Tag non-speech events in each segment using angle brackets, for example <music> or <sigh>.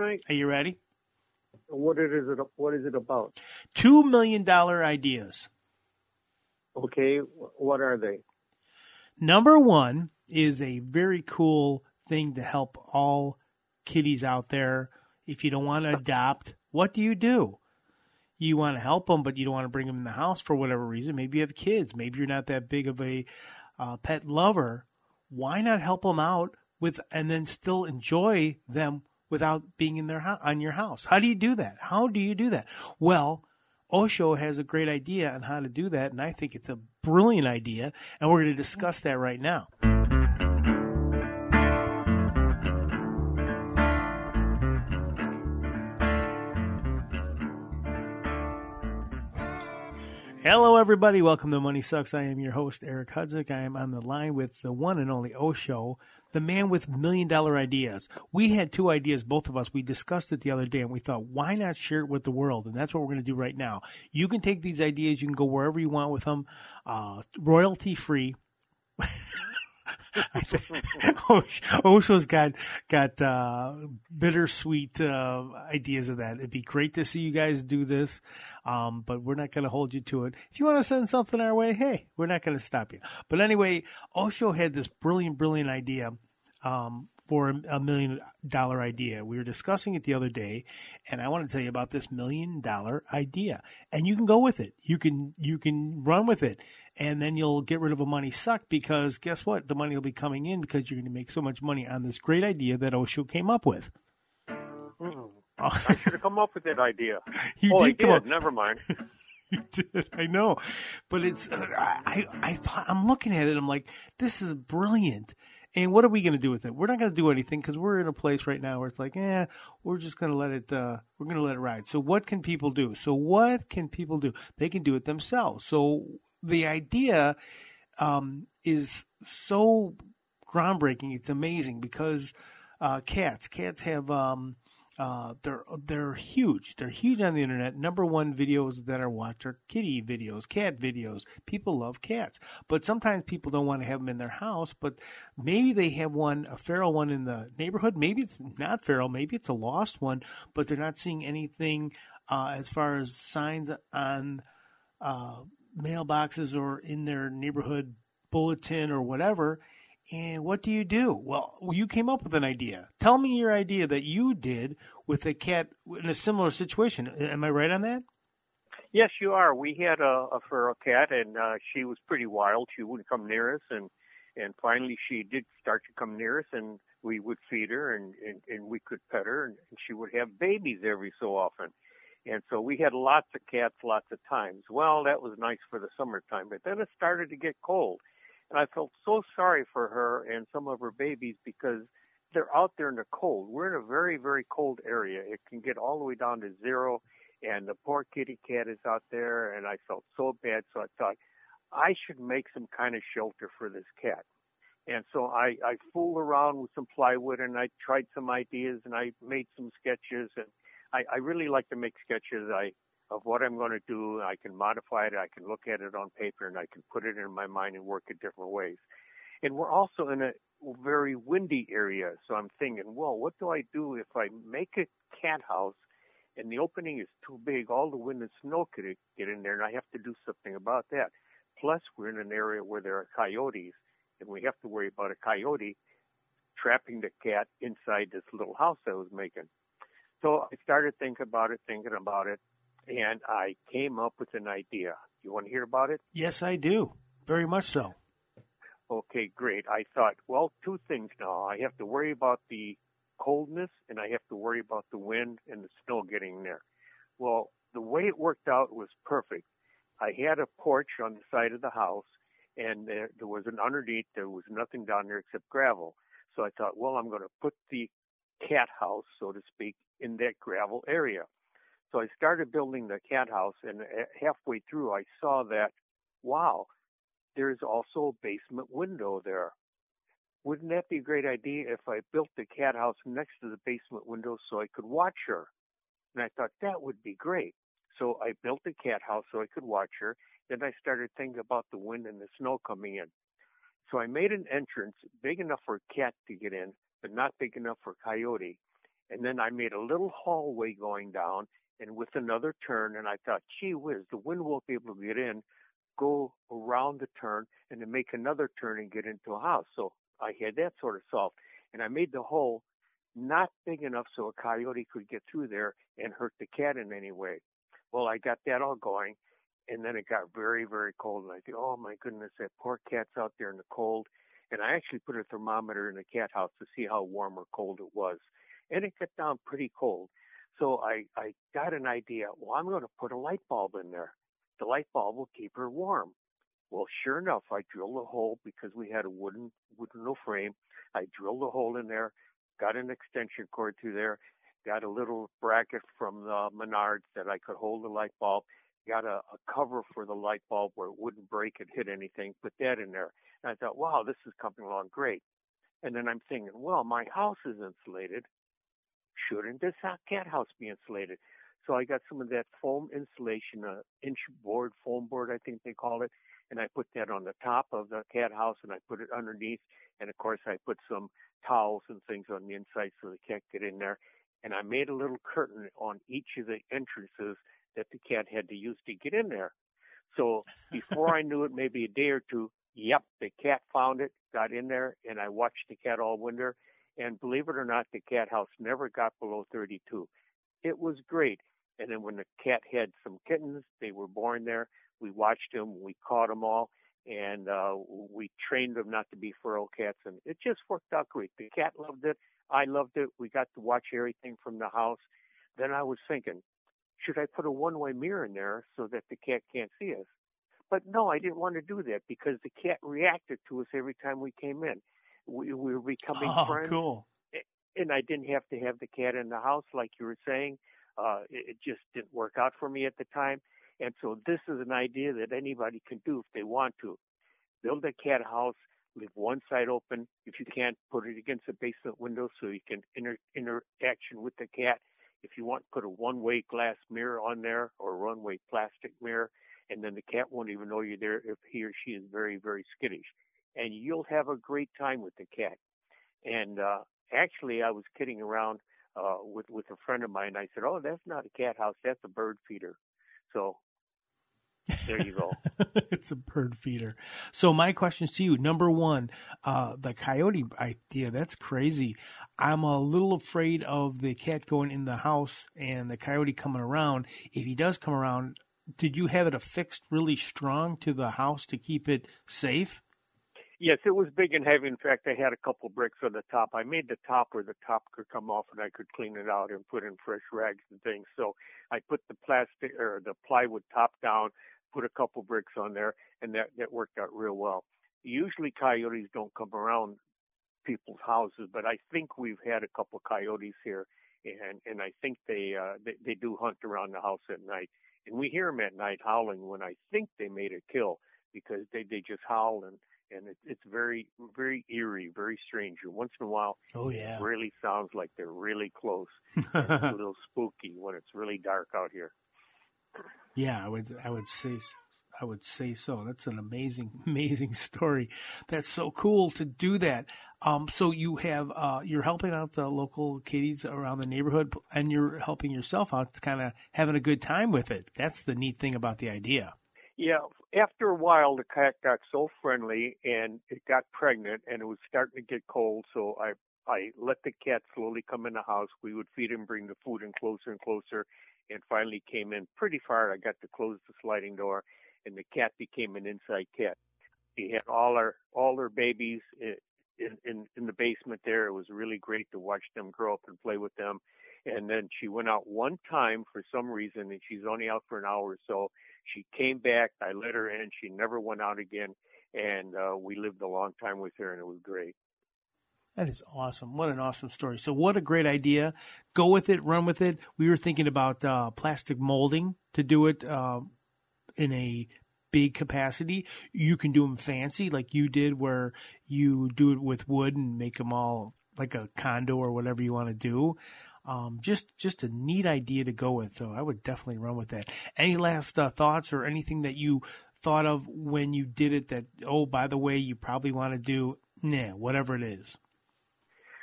Are you ready? What it is it? What is it about? Two million dollar ideas. Okay, what are they? Number one is a very cool thing to help all kitties out there. If you don't want to adopt, what do you do? You want to help them, but you don't want to bring them in the house for whatever reason. Maybe you have kids. Maybe you're not that big of a uh, pet lover. Why not help them out with, and then still enjoy them without being in their house on your house? How do you do that? How do you do that? Well, Osho has a great idea on how to do that, and I think it's a brilliant idea, and we're going to discuss that right now. Hello, everybody. Welcome to Money Sucks. I am your host, Eric Hudzik. I am on the line with the one and only Osho, the man with million dollar ideas. We had two ideas, both of us. We discussed it the other day and we thought, why not share it with the world? And that's what we're going to do right now. You can take these ideas, you can go wherever you want with them, uh, royalty free. <laughs> <laughs> Osho's got got uh, bittersweet uh, ideas of that. It'd be great to see you guys do this, um, but we're not going to hold you to it. If you want to send something our way, hey, we're not going to stop you. But anyway, Osho had this brilliant, brilliant idea um, for a million dollar idea. We were discussing it the other day, and I want to tell you about this million dollar idea. And you can go with it. You can you can run with it, and then you'll get rid of a money suck because guess what? The money will be coming in because you're going to make so much money on this great idea that Osho came up with. Mm. I should have come up with that idea. <laughs> You oh, did I did. up. Never mind. <laughs> You did. I know, but it's uh, I I thought I'm looking at it. I'm like, this is brilliant. And what are we going to do with it? We're not going to do anything because we're in a place right now where it's like, eh, we're just going to let it. Uh, we're going to let it ride. So what can people do? So what can people do? They can do it themselves. So the idea um, is so groundbreaking. It's amazing because uh, cats, cats have. Um, uh, they're they're huge. They're huge on the internet. Number one videos that are watched are kitty videos, cat videos. People love cats, but sometimes people don't want to have them in their house. But maybe they have one, a feral one in the neighborhood. Maybe it's not feral. Maybe it's a lost one, but they're not seeing anything uh, as far as signs on uh, mailboxes or in their neighborhood bulletin or whatever. And what do you do? Well, you came up with an idea. Tell me your idea that you did with a cat in a similar situation. Am I right on that? Yes, you are. We had a, a feral cat, and uh, she was pretty wild. She wouldn't come near us, and and finally she did start to come near us, and we would feed her, and and, and we could pet her, and, and she would have babies every so often. And so we had lots of cats, lots of times. Well, that was nice for the summertime, but then it started to get cold and I felt so sorry for her and some of her babies because they're out there in the cold. We're in a very, very cold area. It can get all the way down to zero, and the poor kitty cat is out there, and I felt so bad. So I thought I should make some kind of shelter for this cat. And so I, I fooled around with some plywood and I tried some ideas and I made some sketches and I, I really like to make sketches. I of what I'm going to do. I can modify it. I can look at it on paper and I can put it in my mind and work it different ways. And we're also in a very windy area. So I'm thinking, well, what do I do if I make a cat house and the opening is too big? All the wind and snow could get in there and I have to do something about that. Plus, we're in an area where there are coyotes and we have to worry about a coyote trapping the cat inside this little house I was making. So I started thinking about it, thinking about it, and I came up with an idea. You want to hear about it? Yes, I do. Very much so. Okay, great. I thought, well, two things now. I have to worry about the coldness and I have to worry about the wind and the snow getting there. Well, the way it worked out was perfect. I had a porch on the side of the house and there, there was an underneath, there was nothing down there except gravel. So I thought, well, I'm going to put the cat house, so to speak, in that gravel area. So I started building the cat house, and eh, halfway through, I saw that, wow, there's also a basement window there. Wouldn't that be a great idea if I built the cat house next to the basement window so I could watch her? And I thought that would be great. So I built the cat house so I could watch her. Then I started thinking about the wind and the snow coming in. So I made an entrance big enough for a cat to get in, but not big enough for a coyote. And then I made a little hallway going down and with another turn. And I thought, gee whiz, the wind won't be able to get in. Go around the turn and then make another turn and get into a house. So I had that sort of solved. And I made the hole not big enough so a coyote could get through there and hurt the cat in any way. Well, I got that all going. And then it got very, very cold. And I thought, oh my goodness, that poor cat's out there in the cold. And I actually put a thermometer in the cat house to see how warm or cold it was. And it got down pretty cold. So I, I got an idea. Well, I'm going to put a light bulb in there. The light bulb will keep her warm. Well, sure enough, I drilled a hole because we had a wooden wooden frame. I drilled a hole in there, got an extension cord through there, got a little bracket from the Menards that I could hold the light bulb, got a, a cover for the light bulb where it wouldn't break and hit anything, put that in there. And I thought, wow, this is coming along great. And then I'm thinking, well, my house is insulated. Shouldn't this cat house be insulated? So I got some of that foam insulation, uh, inch board, foam board, I think they call it, and I put that on the top of the cat house and I put it underneath. And of course, I put some towels and things on the inside so the cat get in there. And I made a little curtain on each of the entrances that the cat had to use to get in there. So <laughs> before I knew it, maybe a day or two, yep, the cat found it, got in there, and I watched the cat all winter. And believe it or not, the cat house never got below 32. It was great. And then when the cat had some kittens, they were born there. We watched them, we caught them all, and uh, we trained them not to be feral cats, and it just worked out great. The cat loved it. I loved it. We got to watch everything from the house. Then I was thinking, should I put a one-way mirror in there so that the cat can't see us? But no, I didn't want to do that because the cat reacted to us every time we came in. We, we were becoming oh, friends. cool. And I didn't have to have the cat in the house like you were saying. Uh, it, it just didn't work out for me at the time. And so this is an idea that anybody can do if they want to. Build a cat house, leave one side open. If you can't, put it against the basement window so you can inter interaction with the cat. If you want, put a one-way glass mirror on there or a one-way plastic mirror, and then the cat won't even know you're there if he or she is very, very skittish. And you'll have a great time with the cat. And uh, actually, I was kidding around uh, with with a friend of mine. I said, "Oh, that's not a cat house. That's a bird feeder." So there you go. <laughs> it's a bird feeder. So my questions to you: Number one, uh, the coyote idea. That's crazy. I'm a little afraid of the cat going in the house and the coyote coming around. If he does come around, did you have it affixed really strong to the house to keep it safe? Yes, it was big and heavy. In fact, I had a couple bricks on the top. I made the top where the top could come off and I could clean it out and put in fresh rags and things. So I put the plastic or the plywood top down, put a couple bricks on there, and that, that worked out real well. Usually coyotes don't come around people's houses, but I think we've had a couple coyotes here and, and I think they, uh, they, they do hunt around the house at night. And we hear them at night howling when I think they made a kill because they, they just howl and, and it, it's very very eerie, very strange. And once in a while, oh yeah, it really sounds like they're really close. <laughs> it's a little spooky when it's really dark out here. Yeah, I would I would say I would say so. That's an amazing <laughs> amazing story. That's so cool to do that. Um, so you have uh, you're helping out the local kitties around the neighborhood, and you're helping yourself out, kind of having a good time with it. That's the neat thing about the idea. Yeah, after a while, the cat got so friendly and it got pregnant, and it was starting to get cold. So I I let the cat slowly come in the house. We would feed him, bring the food in closer and closer, and finally came in pretty far. I got to close the sliding door, and the cat became an inside cat. He had all our all her babies in in in the basement there. It was really great to watch them grow up and play with them. And then she went out one time for some reason, and she's only out for an hour or so she came back. I let her in. She never went out again, and uh, we lived a long time with her, and it was great. That is awesome. What an awesome story. So, what a great idea. Go with it, run with it. We were thinking about uh, plastic molding to do it uh, in a big capacity. You can do them fancy, like you did, where you do it with wood and make them all like a condo or whatever you want to do. Um, just just a neat idea to go with. So I would definitely run with that. Any last uh, thoughts or anything that you thought of when you did it that oh by the way you probably want to do nah whatever it is.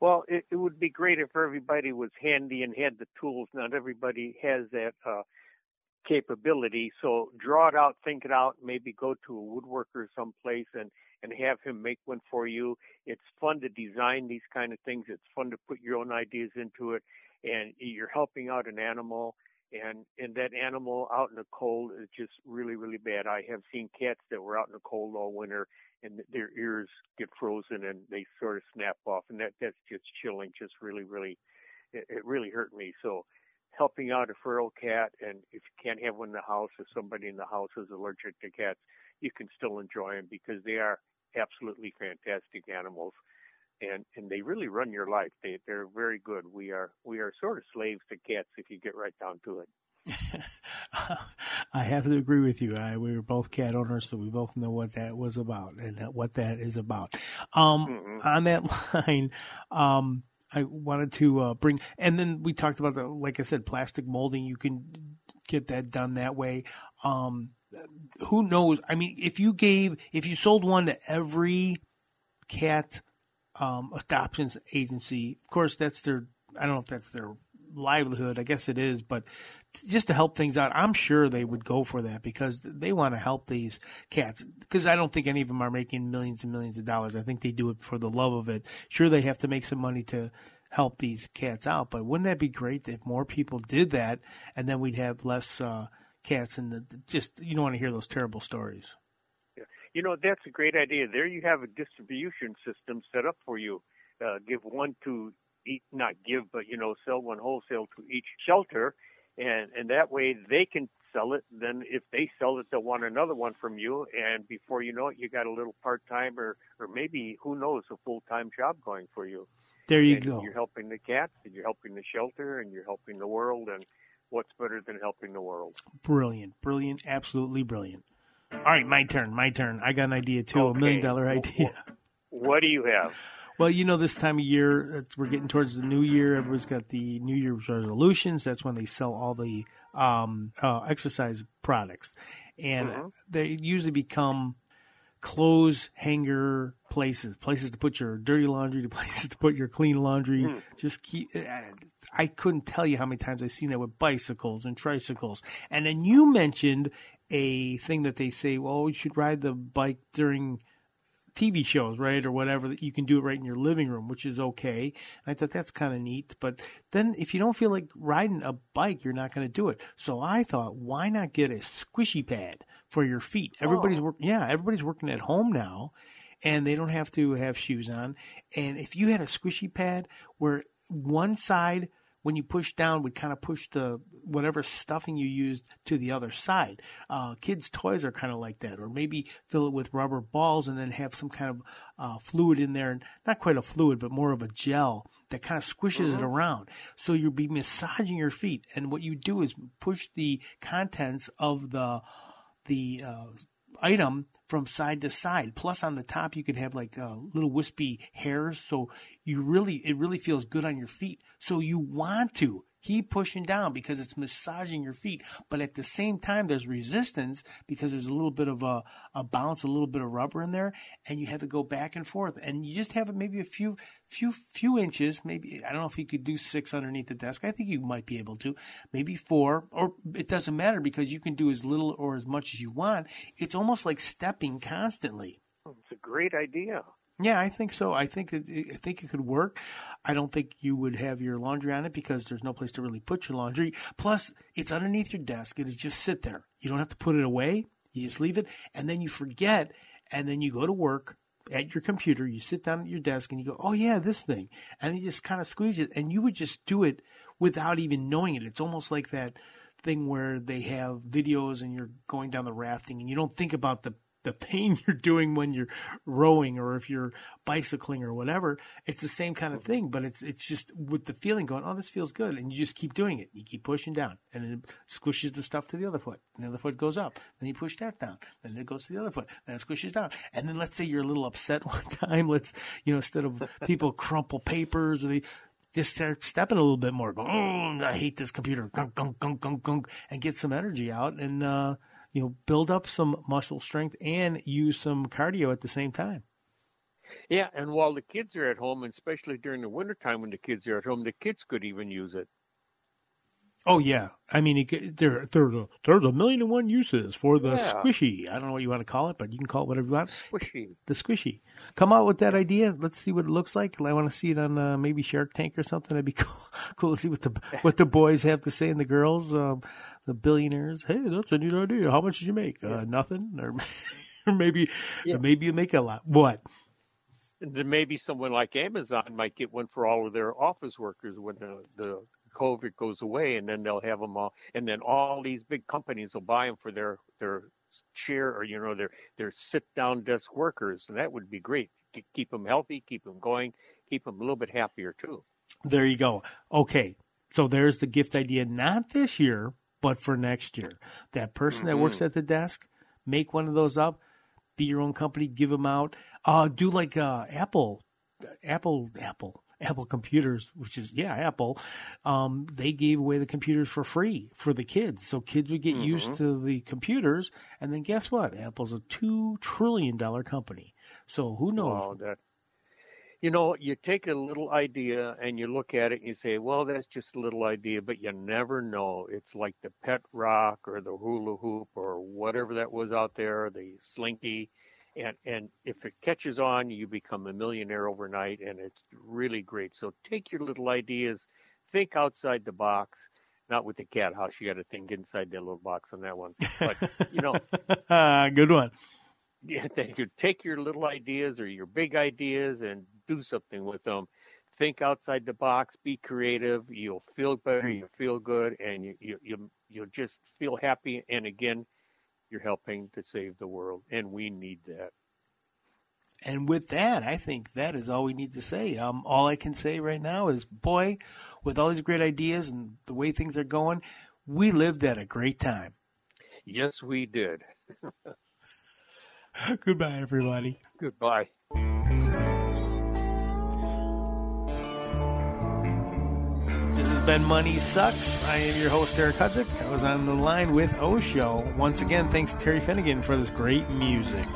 Well, it, it would be great if everybody was handy and had the tools. Not everybody has that uh, capability. So draw it out, think it out, maybe go to a woodworker someplace and and have him make one for you. It's fun to design these kind of things. It's fun to put your own ideas into it, and you're helping out an animal. And and that animal out in the cold is just really really bad. I have seen cats that were out in the cold all winter, and their ears get frozen and they sort of snap off, and that that's just chilling. Just really really, it, it really hurt me. So helping out a feral cat, and if you can't have one in the house, if somebody in the house is allergic to cats, you can still enjoy them because they are absolutely fantastic animals, and and they really run your life. They they're very good. We are we are sort of slaves to cats if you get right down to it. <laughs> I have to agree with you. I, we were both cat owners, so we both know what that was about and what that is about. Um, mm-hmm. On that <laughs> line, um, I wanted to uh, bring, and then we talked about the, like I said, plastic molding. You can get that done that way. Um, who knows? I mean, if you gave, if you sold one to every cat um, adoptions agency, of course, that's their. I don't know if that's their livelihood. I guess it is, but just to help things out, I'm sure they would go for that because they want to help these cats. Because I don't think any of them are making millions and millions of dollars. I think they do it for the love of it. Sure, they have to make some money to help these cats out, but wouldn't that be great if more people did that, and then we'd have less uh, cats and the, just you don't want to hear those terrible stories. Yeah. You know that's a great idea. There you have a distribution system set up for you. Uh, give one to each, not give, but you know, sell one wholesale to each shelter and and that way they can sell it. Then if they sell it, they'll want another one from you, and before you know it, you got a little part time or or maybe who knows a full time job going for you. There you and go. You're helping the cats, and you're helping the shelter, and you're helping the world, and what's better than helping the world? Brilliant, brilliant, absolutely brilliant. All right, my turn, my turn. I got an idea too, okay. a million dollar idea. What do you have? Well, you know, this time of year, we're getting towards the new year. Everybody's got the New Year's resolutions. That's when they sell all the um, uh, exercise products. And mm-hmm. they usually become clothes hanger places, places to put your dirty laundry, to <laughs> places to put your clean laundry. Mm. Just keep. I couldn't tell you how many times I've seen that with bicycles and tricycles. And then you mentioned a thing that they say, well, you should ride the bike during TV shows, right, or whatever that you can do it right in your living room, which is okay. And I thought that's kind of neat. But then if you don't feel like riding a bike, you're not going to do it. So I thought, why not get a squishy pad for your feet? Everybody's oh. working, yeah, everybody's working at home now, and they don't have to have shoes on. And if you had a squishy pad where one side when you push down would kind of push the whatever stuffing you used to the other side. Uh, kids' toys are kind of like that, or maybe fill it with rubber balls and then have some kind of uh, fluid in there, not quite a fluid, but more of a gel that kind of squishes mm-hmm. it around. So you'll be massaging your feet, and what you do is push the contents of the the uh, item from side to side. Plus, on the top, you could have like uh, little wispy hairs, so you really it really feels good on your feet. So you want to keep pushing down because it's massaging your feet. But at the same time, there's resistance because there's a little bit of a, a bounce, a little bit of rubber in there, and you have to go back and forth. And you just have maybe a few, few, few inches. Maybe I don't know if you could do six underneath the desk. I think you might be able to. Maybe four, or it doesn't matter because you can do as little or as much as you want. It's almost like stepping constantly. It's a great idea. Yeah, I think so. I think it, I think it could work. I don't think you would have your laundry on it because there's no place to really put your laundry. Plus, it's underneath your desk. It is just sit there. You don't have to put it away. You just leave it, and then you forget, and then you go to work at your computer. You sit down at your desk, and you go, "Oh yeah, this thing," and you just kind of squeeze it, and you would just do it without even knowing it. It's almost like that thing where they have videos and you're going down the rafting, and you don't think about the the pain <laughs> you're doing when you're rowing or if you're bicycling or whatever, it's the same kind of thing, but it's it's just with the feeling going, oh, this feels good, and you just keep doing it. You keep pushing down, and it squishes the stuff to the other foot, and the other foot goes up. Then you push that down, then it goes to the other foot, then it squishes down, and then let's say you're a little upset <laughs> one time, let's you know instead of people crumple papers or they just start stepping a little bit more, go, oh, I hate this computer, gunk, gunk, gunk, gunk, gunk, and get some energy out, and uh, you know, build up some muscle strength and use some cardio at the same time. Yeah, and while the kids are at home, and especially during the wintertime when the kids are at home, the kids could even use it. Oh yeah, I mean, it, there there's a there's a million and one uses for the Yeah. squishy. I don't know what you want to call it, but you can call it whatever you want. Squishy. The squishy. Come out with that idea. Let's see what it looks like. I want to see it on uh, maybe Shark Tank or something. That'd be <laughs> cool. cool to see what the what the boys have to say and the girls, um, the billionaires. Hey, that's a neat idea. How much did you make? Uh, nothing, <laughs> or, or <laughs> maybe Yeah. maybe you make a lot. What? And then maybe someone like Amazon might get one for all of their office workers when the, the COVID goes away, and then they'll have them all, and then all these big companies will buy them for their their chair or you know their their sit down desk workers, and that would be great. Keep them healthy, keep them going, keep them a little bit happier too. There you go. Okay. So there's the gift idea, not this year, but for next year. That person that works at the desk, make one of those up, be your own company, give them out. Uh, do like uh, Apple, Apple, Apple, Apple computers, which is, yeah, Apple. Um, they gave away the computers for free for the kids. So kids would get used to the computers. And then guess what? Apple's a $2 trillion company. So who knows? Wow, that you know, you take a little idea and you look at it and you say, well, that's just a little idea, but you never know. It's like the pet rock or the hula hoop or whatever that was out there, the slinky. And, and if it catches on, you become a millionaire overnight and it's really great. So take your little ideas, think outside the box, not with the cat house. You got to think inside that little box on that one. But, you know, <laughs> Good one. Yeah, thank you. Take your little ideas or your big ideas and do something with them. Think outside the box. Be creative. You'll feel better. You feel good, and you you you you'll just feel happy. And again, you're helping to save the world, and we need that. And with that, I think that is all we need to say. Um, all I can say right now is, boy, with all these great ideas and the way things are going, we lived at a great time. Yes, we did. <laughs> <laughs> Goodbye, everybody. Goodbye. This has been Money Sucks. I am your host, Eric Hudzik. I was on the line with Osho. Once again, thanks Terry Finnegan for this great music.